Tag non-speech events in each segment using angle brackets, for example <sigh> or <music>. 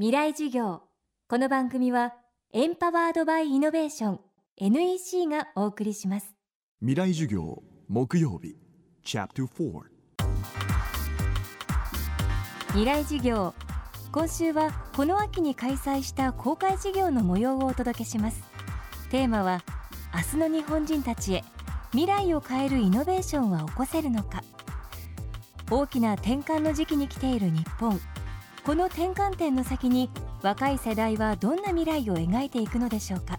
未来授業。この番組はエンパワードバイイノベーション NEC がお送りします。未来授業木曜日チャプター未来授業。今週はこの秋に開催した公開授業の模様をお届けします。テーマは明日の日本人たちへ未来を変えるイノベーションは起こせるのか。大きな転換の時期に来ている日本この転換点の先に若い世代はどんな未来を描いていくのでしょうか。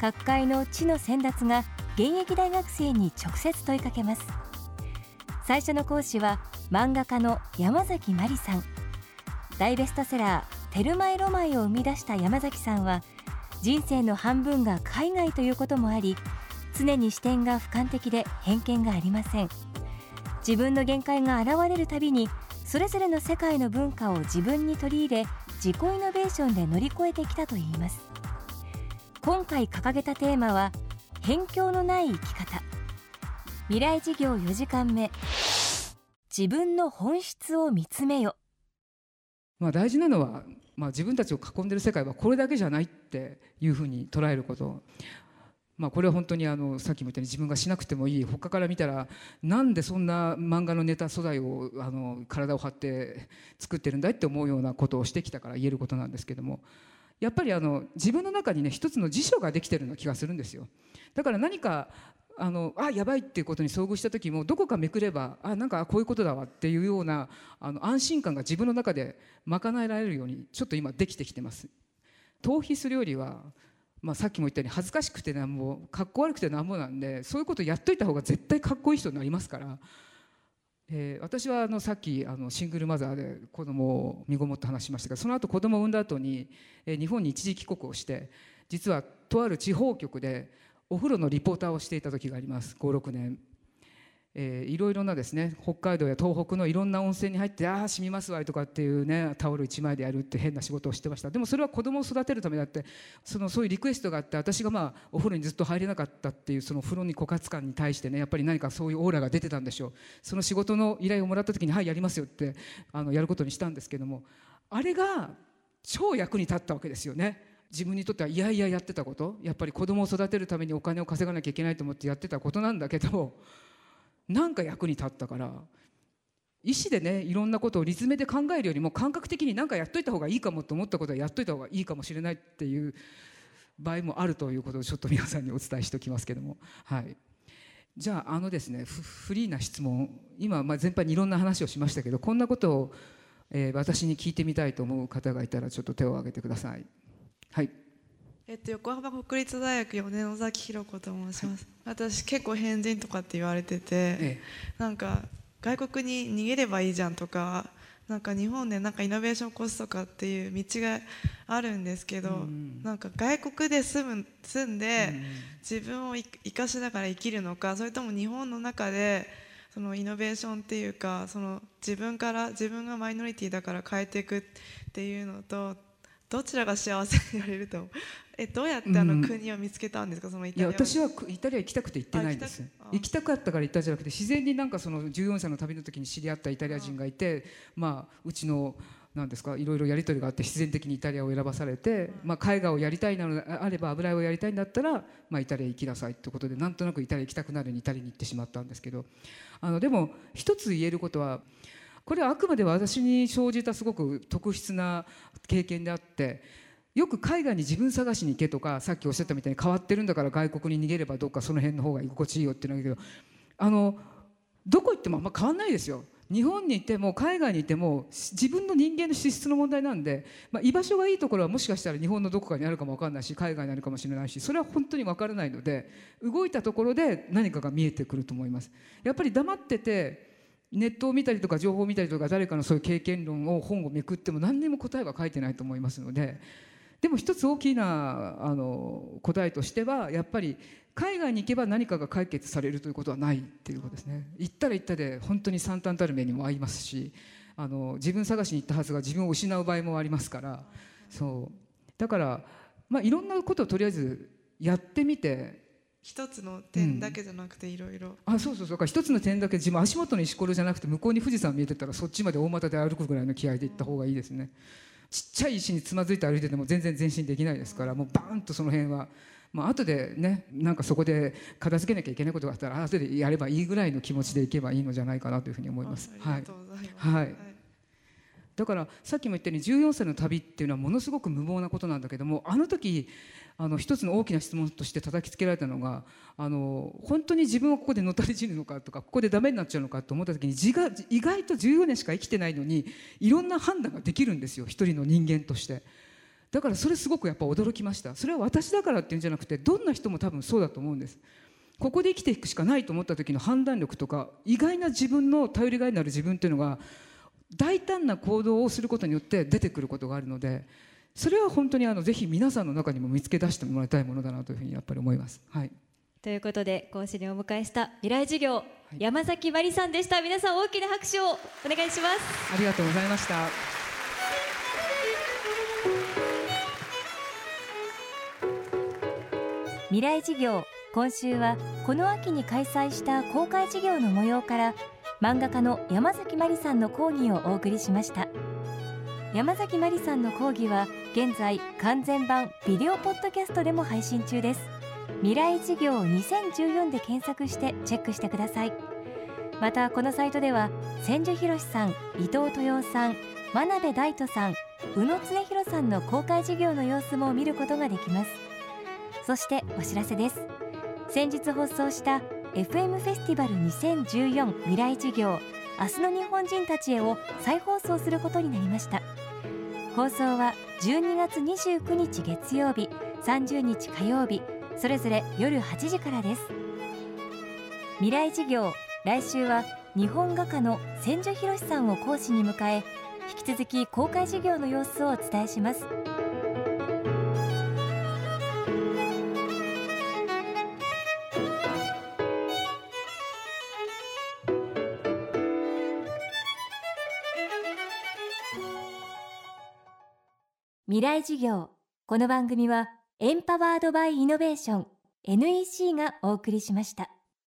各界の地の先達が現役大学生に直接問いかけます。最初の講師は漫画家の山崎真理さん。大ベストセラー「テルマエロマエ」を生み出した山崎さんは人生の半分が海外ということもあり常に視点が俯瞰的で偏見がありません。自分の限界が現れるたびにそれぞれの世界の文化を自分に取り入れ自己イノベーションで乗り越えてきたといいます。今回掲げたテーマは辺境のない生き方。未来事業4時間目。自分の本質を見つめよ。まあ大事なのは、まあ、自分たちを囲んでる世界はこれだけじゃないっていうふうに捉えること。まあ、これは本当にあのさっきも言ったように自分がしなくてもいい他から見たらなんでそんな漫画のネタ素材をあの体を張って作ってるんだいって思うようなことをしてきたから言えることなんですけどもやっぱりあの自分の中にね一つの辞書ができてるような気がするんですよ。だから何かあのあやばいっていうことに遭遇した時もどこかめくればあなんかこういうことだわっていうようなあの安心感が自分の中で賄えられるようにちょっと今できてきてます。逃避するよりはまあ、さっきも言ったように恥ずかしくてなんぼかっこ悪くてなんぼなんでそういうことやっといた方が絶対かっこいい人になりますから、えー、私はあのさっきあのシングルマザーで子供を身ごもって話しましたがその後子供を産んだ後に、えー、日本に一時帰国をして実はとある地方局でお風呂のリポーターをしていた時があります56年。えー、いろいろなですね北海道や東北のいろんな温泉に入ってああ染みますわいとかっていうねタオル1枚でやるって変な仕事をしてました。でもそれは子供を育てるためだってそのそういうリクエストがあって私がまあお風呂にずっと入れなかったっていうその風呂に枯渇感に対してねやっぱり何かそういうオーラが出てたんでしょう。その仕事の依頼をもらった時にはいやりますよってあのやることにしたんですけどもあれが超役に立ったわけですよね。自分にとってはいやいややってたこと。やっぱり子供を育てるためにお金を稼がなきゃいけないと思ってやってたことなんだけどなんか役に立ったから意思でねいろんなことを立命で考えるよりも感覚的に何かやっといた方がいいかもと思ったことはやっといた方がいいかもしれないっていう場合もあるということをちょっと皆さんにお伝えしておきますけども。はい。じゃああのですねフリーな質問今まあ全般にいろんな話をしましたけどこんなことを、えー、私に聞いてみたいと思う方がいたらちょっと手を挙げてください。はい。えっと、横浜国立大学4年野崎弘子と申します、はい、私結構変人とかって言われてて、ええ、なんか外国に逃げればいいじゃんとかなんか日本でなんかイノベーション起こすとかっていう道があるんですけど、うん、なんか外国で住む住んで自分を生かしながら生きるのかそれとも日本の中でそのイノベーションっていうかその自分から自分がマイノリティだから変えていくっていうのとどちらが幸せになれると <laughs> えどうやってあの国を見つけたんですか、うん、そのイタリアいや私はイタリア行きたくて行ってないんです。行きたかったから行ったんじゃなくて自然になんかその14歳の旅の時に知り合ったイタリア人がいてまあうちのなんですかいろいろやり取りがあって必然的にイタリアを選ばされて、まあ、絵画をやりたいなのであれば油絵をやりたいんだったら、まあ、イタリア行きなさいということでなんとなくイタリア行きたくなるにイタリアに行ってしまったんですけど。あのでも一つ言えることはこれはあくまで私に生じたすごく特筆な経験であってよく海外に自分探しに行けとかさっきおっしゃったみたいに変わってるんだから外国に逃げればどっかその辺の方が居心地いいよっていうのだけどあのどこ行ってもあんま変わんないですよ。日本にいても海外にいても自分の人間の資質の問題なんで、まあ、居場所がいいところはもしかしたら日本のどこかにあるかも分かんないし海外にあるかもしれないしそれは本当に分からないので動いたところで何かが見えてくると思います。やっぱり黙っててネットを見たりとか情報を見たりとか誰かのそういう経験論を本をめくっても何にも答えは書いてないと思いますのででも一つ大きなあの答えとしてはやっぱり海外に行けば何かが解決されるということはないっていうことですね。行ったら行ったで本当に惨憺たる目にも合いますしあの自分探しに行ったはずが自分を失う場合もありますから。そう。だから、まあ、いろんなことをとりあえずやってみて一つの点だけじゃなくていろいろあそうそう。そう一つの点だけ自分足元の石ころじゃなくて向こうに富士山見えてたらそっちまで大股で歩くぐらいの気合で行った方がいいですね。ちっちゃい石につまずいて歩いてても全然前進できないですからもうバーンとその辺は。まあ後でねなんかそこで片付けなきゃいけないことがあったら後でやればいいぐらいの気持ちでいけばいいのじゃないかなというふうに思います。はい、はい、だからさっきも言ったように14歳の旅っていうのはものすごく無謀なことなんだけどもあの時あの一つの大きな質問として叩きつけられたのがあの本当に自分はここでのたれ死ぬのかとかここでダメになっちゃうのかと思った時に自が意外と14年しか生きてないのにいろんな判断ができるんですよ一人の人間として。だからそれすごくやっぱ驚きましたそれは私だからっていうんじゃなくてどんな人も多分そうだと思うんですここで生きていくしかないと思った時の判断力とか意外な自分の頼りがいになる自分っていうのが大胆な行動をすることによって出てくることがあるのでそれは本当にあのぜひ皆さんの中にも見つけ出してもらいたいものだなというふうにやっぱり思います。はい。ということで講師にお迎えした未来授業、はい、山崎真理さんでした。皆さん大きな拍手をお願いします。ありがとうございました。未来授業今週はこの秋に開催した公開授業の模様から漫画家の山崎まりさんの講義をお送りしました。山崎まりさんの講義は現在完全版ビデオポッドキャストでも配信中です。未来事業2014で検索してチェックしてください。またこのサイトでは千住博さん伊藤豊さん真鍋大斗さん宇野恒弘さんの公開授業の様子も見ることができます。そしてお知らせです。先日放送した FM フェスティバル2014未来事業明日の日本人たちへを再放送することになりました。放送は12月29日月曜日30日火曜日それぞれ夜8時からです。未来事業来週は日本画家の千住博さんを講師に迎え引き続き公開事業の様子をお伝えします。未来事業。この番組はエンパワードバイイノベーション NEC がお送りしました。